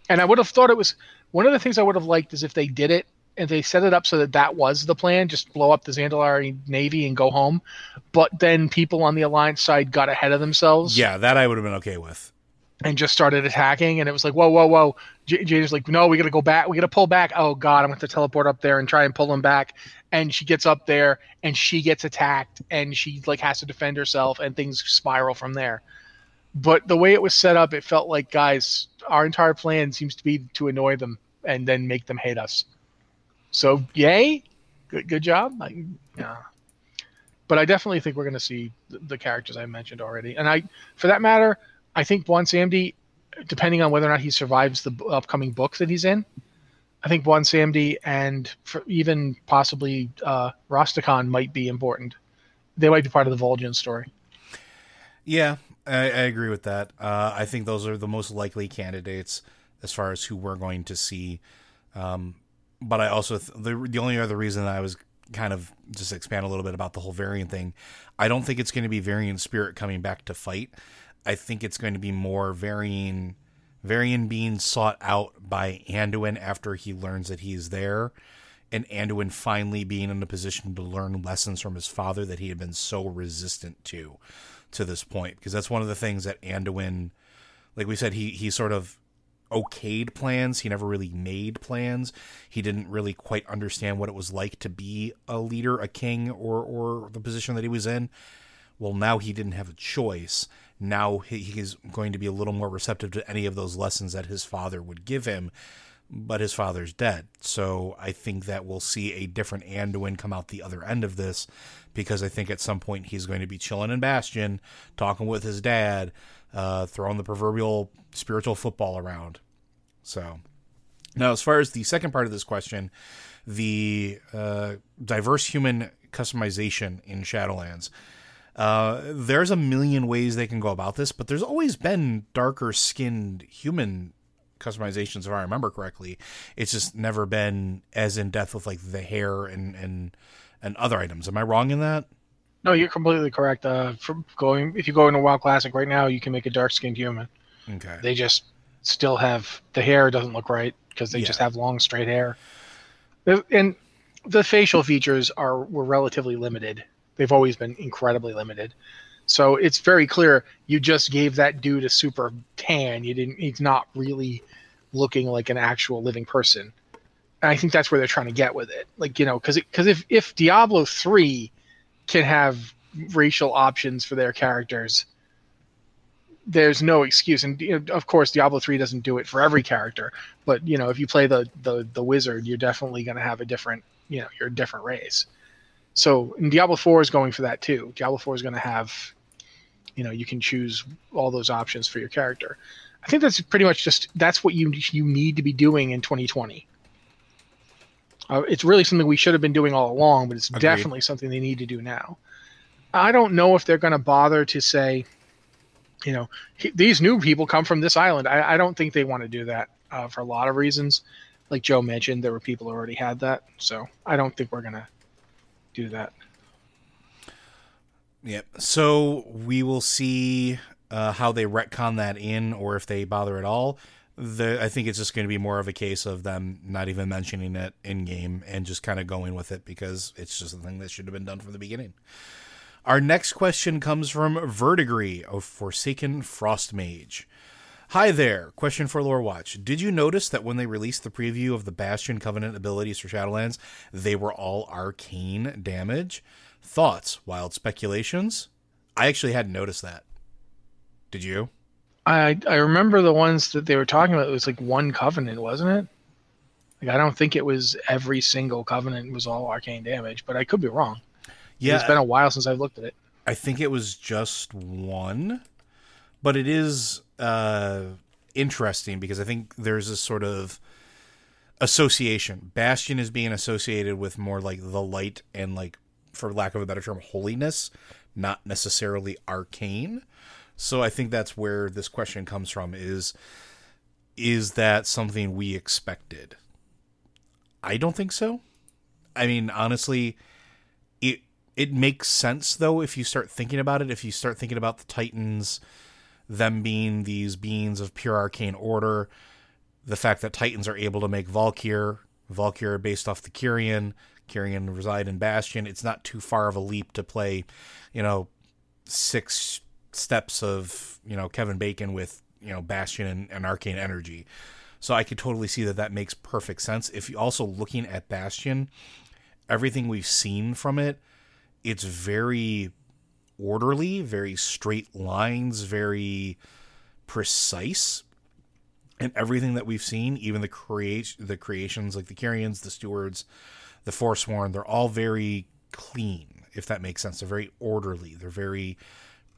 And I would have thought it was one of the things I would have liked is if they did it and they set it up so that that was the plan, just blow up the Zandalari navy and go home. But then people on the alliance side got ahead of themselves. Yeah, that I would have been okay with. And just started attacking, and it was like, whoa, whoa, whoa! J- like, no, we gotta go back. We gotta pull back. Oh God, I'm gonna have to teleport up there and try and pull them back. And she gets up there, and she gets attacked, and she like has to defend herself, and things spiral from there. But the way it was set up, it felt like, guys, our entire plan seems to be to annoy them and then make them hate us. So yay, good good job. I, yeah. But I definitely think we're going to see the, the, characters I mentioned already, and I, for that matter, I think Bwonsamdi, depending on whether or not he survives the upcoming book that he's in, I think Bwonsamdi and even possibly uh, Rastakhan might be important. They might be part of the Vol'jin story. Yeah, I, I agree with that. Uh, I think those are the most likely candidates as far as who we're going to see. Um, but I also th- the the only other reason I was kind of just expand a little bit about the whole Varian thing. I don't think it's going to be Varian Spirit coming back to fight. I think it's going to be more Varian Varian being sought out by Anduin after he learns that he's there, and Anduin finally being in a position to learn lessons from his father that he had been so resistant to to this point. Because that's one of the things that Anduin, like we said, he he sort of okayed plans. He never really made plans. He didn't really quite understand what it was like to be a leader, a king, or or the position that he was in. Well, now he didn't have a choice. Now he's going to be a little more receptive to any of those lessons that his father would give him. But his father's dead. So I think that we'll see a different Anduin come out the other end of this because I think at some point he's going to be chilling in Bastion, talking with his dad, uh, throwing the proverbial spiritual football around. So, now as far as the second part of this question, the uh, diverse human customization in Shadowlands. Uh, there's a million ways they can go about this, but there's always been darker skinned human customizations, if I remember correctly. It's just never been as in depth with like the hair and and and other items. Am I wrong in that? No, you're completely correct. Uh, from going, if you go into WoW Classic right now, you can make a dark skinned human. Okay. They just still have the hair doesn't look right because they yeah. just have long straight hair, and the facial features are were relatively limited. They've always been incredibly limited. So it's very clear you just gave that dude a super tan. You didn't. He's not really looking like an actual living person. And I think that's where they're trying to get with it. Like you know, because because if if Diablo three can have racial options for their characters, there's no excuse. And you know, of course, Diablo three doesn't do it for every character, but you know, if you play the the the wizard, you're definitely going to have a different, you know, you're a different race. So, Diablo four is going for that too. Diablo four is going to have, you know, you can choose all those options for your character. I think that's pretty much just that's what you you need to be doing in 2020. Uh, it's really something we should have been doing all along, but it's Agreed. definitely something they need to do now. I don't know if they're going to bother to say, you know, these new people come from this island. I, I don't think they want to do that uh, for a lot of reasons. Like Joe mentioned, there were people who already had that, so I don't think we're going to do that. Yep. So we will see uh, how they retcon that in, or if they bother at all the I think it's just going to be more of a case of them not even mentioning it in game and just kind of going with it because it's just a thing that should have been done from the beginning. Our next question comes from Verdigree of Forsaken Frost Mage. Hi there. Question for Lore Watch. Did you notice that when they released the preview of the Bastion Covenant abilities for Shadowlands, they were all arcane damage? Thoughts? Wild speculations? I actually hadn't noticed that. Did you? I I remember the ones that they were talking about. It was like one covenant, wasn't it? Like I don't think it was every single covenant was all arcane damage, but I could be wrong. Yeah, it's been a while since I've looked at it. I think it was just one, but it is uh, interesting because I think there's a sort of association. Bastion is being associated with more like the light and like, for lack of a better term, holiness, not necessarily arcane. So I think that's where this question comes from is is that something we expected? I don't think so. I mean, honestly, it it makes sense though if you start thinking about it, if you start thinking about the Titans them being these beings of pure arcane order, the fact that Titans are able to make Valkyr, Valkyr based off the Kyrian, Kyrian reside in Bastion. It's not too far of a leap to play, you know, six steps of you know Kevin Bacon with you know Bastion and, and Arcane Energy. So I could totally see that that makes perfect sense. If you also looking at Bastion, everything we've seen from it, it's very orderly, very straight lines, very precise. And everything that we've seen, even the create the creations like the Kyrians, the Stewards, the Forsworn, they're all very clean, if that makes sense. They're very orderly. They're very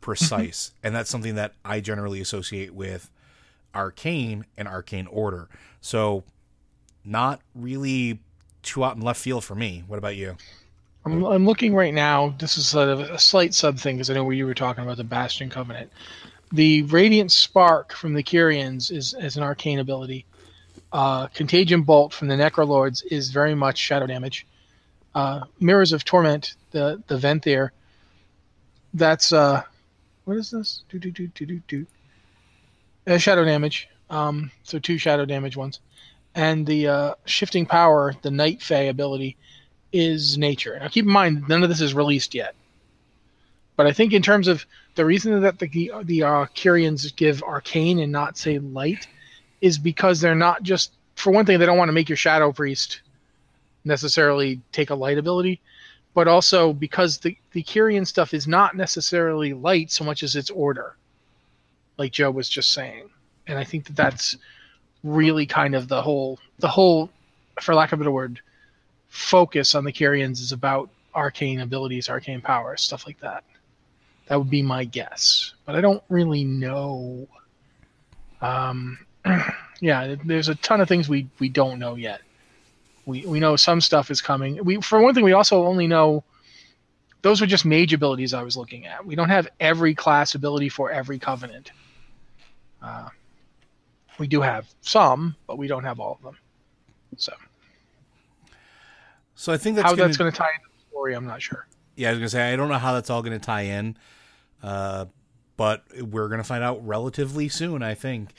precise. and that's something that I generally associate with arcane and arcane order. So not really too out in left field for me. What about you? I'm, I'm looking right now. This is sort of a slight sub thing because I know where you were talking about the Bastion Covenant. The Radiant Spark from the Kyrians is, is an arcane ability. Uh, Contagion Bolt from the Necrolords is very much shadow damage. Uh, Mirrors of Torment, the the Venthyr, that's uh, what is this? Do do do do do do. Uh, shadow damage. Um, so two shadow damage ones, and the uh, shifting power, the Night Fae ability, is nature. Now keep in mind, none of this is released yet. But I think in terms of the reason that the the uh, Kyrians give arcane and not say light is because they're not just for one thing they don't want to make your shadow priest necessarily take a light ability, but also because the the Kyrian stuff is not necessarily light so much as it's order, like Joe was just saying, and I think that that's really kind of the whole the whole, for lack of a better word, focus on the Kyrians is about arcane abilities, arcane powers, stuff like that. That would be my guess, but I don't really know. Um, yeah, there's a ton of things we we don't know yet. We we know some stuff is coming. We for one thing, we also only know those were just mage abilities I was looking at. We don't have every class ability for every covenant. Uh, we do have some, but we don't have all of them. So. So I think that's how gonna, that's going to tie into the story. I'm not sure. Yeah, I was gonna say I don't know how that's all going to tie in, uh, but we're going to find out relatively soon. I think.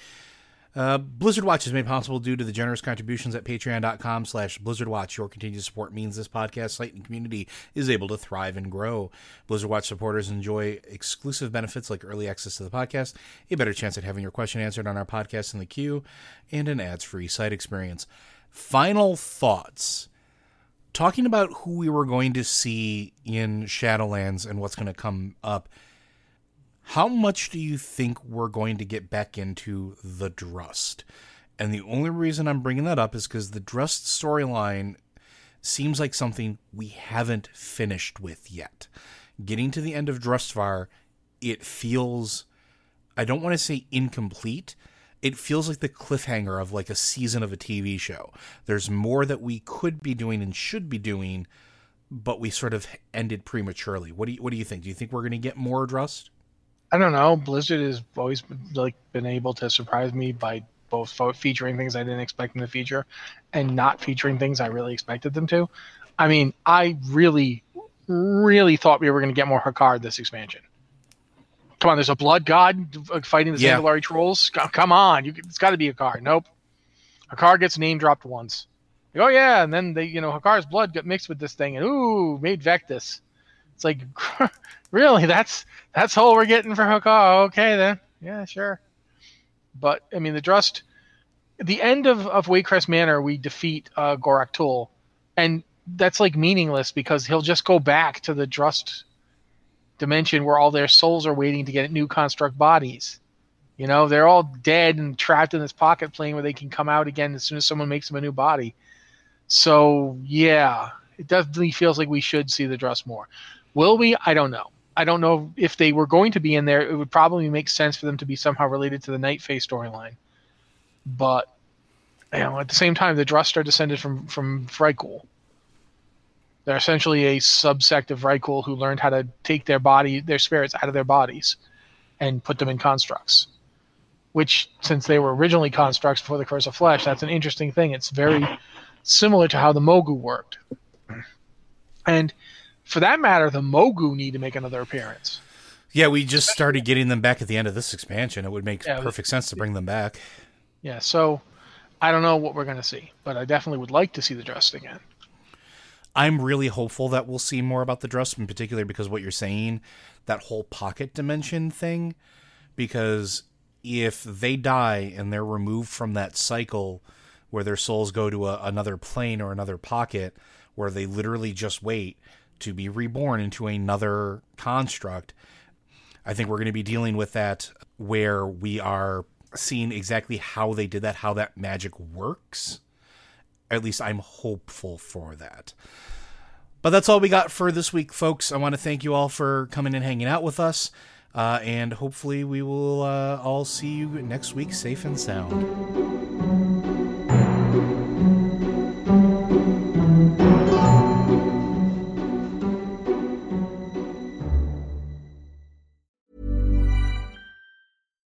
Uh, Blizzard Watch is made possible due to the generous contributions at patreon.com slash Blizzard Watch. Your continued support means this podcast site and community is able to thrive and grow. Blizzard Watch supporters enjoy exclusive benefits like early access to the podcast, a better chance at having your question answered on our podcast in the queue, and an ads-free site experience. Final thoughts talking about who we were going to see in Shadowlands and what's going to come up, how much do you think we're going to get back into the Drust? And the only reason I'm bringing that up is because the Drust storyline seems like something we haven't finished with yet. Getting to the end of Drustvar, it feels, I don't want to say incomplete, it feels like the cliffhanger of like a season of a TV show. There's more that we could be doing and should be doing, but we sort of ended prematurely. What do you what do you think? Do you think we're going to get more Drust? I don't know. Blizzard has always been, like been able to surprise me by both featuring things I didn't expect them to feature and not featuring things I really expected them to. I mean, I really, really thought we were going to get more Hakkar this expansion. Come on, there's a blood god fighting the Yeah. Zandalari trolls. Come on, you, it's got to be Hakkar. Nope, Hakkar gets name dropped once. Oh yeah, and then they, you know, Hakkar's blood got mixed with this thing, and ooh, made Vectis. It's like, really? That's that's all we're getting for Hakkar? Okay then, yeah, sure. But I mean, the Drust, the end of of Waycrest Manor, we defeat uh, Gorak Tul, and that's like meaningless because he'll just go back to the Drust dimension where all their souls are waiting to get new construct bodies. You know, they're all dead and trapped in this pocket plane where they can come out again as soon as someone makes them a new body. So yeah, it definitely feels like we should see the Drust more. Will we? I don't know. I don't know if they were going to be in there. It would probably make sense for them to be somehow related to the Night Fae storyline. But you know, at the same time, the Drust are descended from from Vrykul. They're essentially a subsect of Vrykul who learned how to take their body, their spirits out of their bodies, and put them in constructs. Which, since they were originally constructs before the Curse of Flesh, that's an interesting thing. It's very similar to how the Mogu worked. And for that matter, the Mogu need to make another appearance. Yeah, we just started getting them back at the end of this expansion. It would make Yeah, perfect sense to bring them back. Yeah, so I don't know what we're going to see, but I definitely would like to see the Drust again. I'm really hopeful that we'll see more about the Drust, in particular because what you're saying, that whole pocket dimension thing. Because if they die and they're removed from that cycle where their souls go to a, another plane or another pocket, where they literally just wait to be reborn into another construct, I think we're going to be dealing with that where we are seeing exactly how they did that, how that magic works. At least I'm hopeful for that. But that's all we got for this week, folks. I want to thank you all for coming and hanging out with us. Uh, and hopefully, we will uh, all see you next week safe and sound.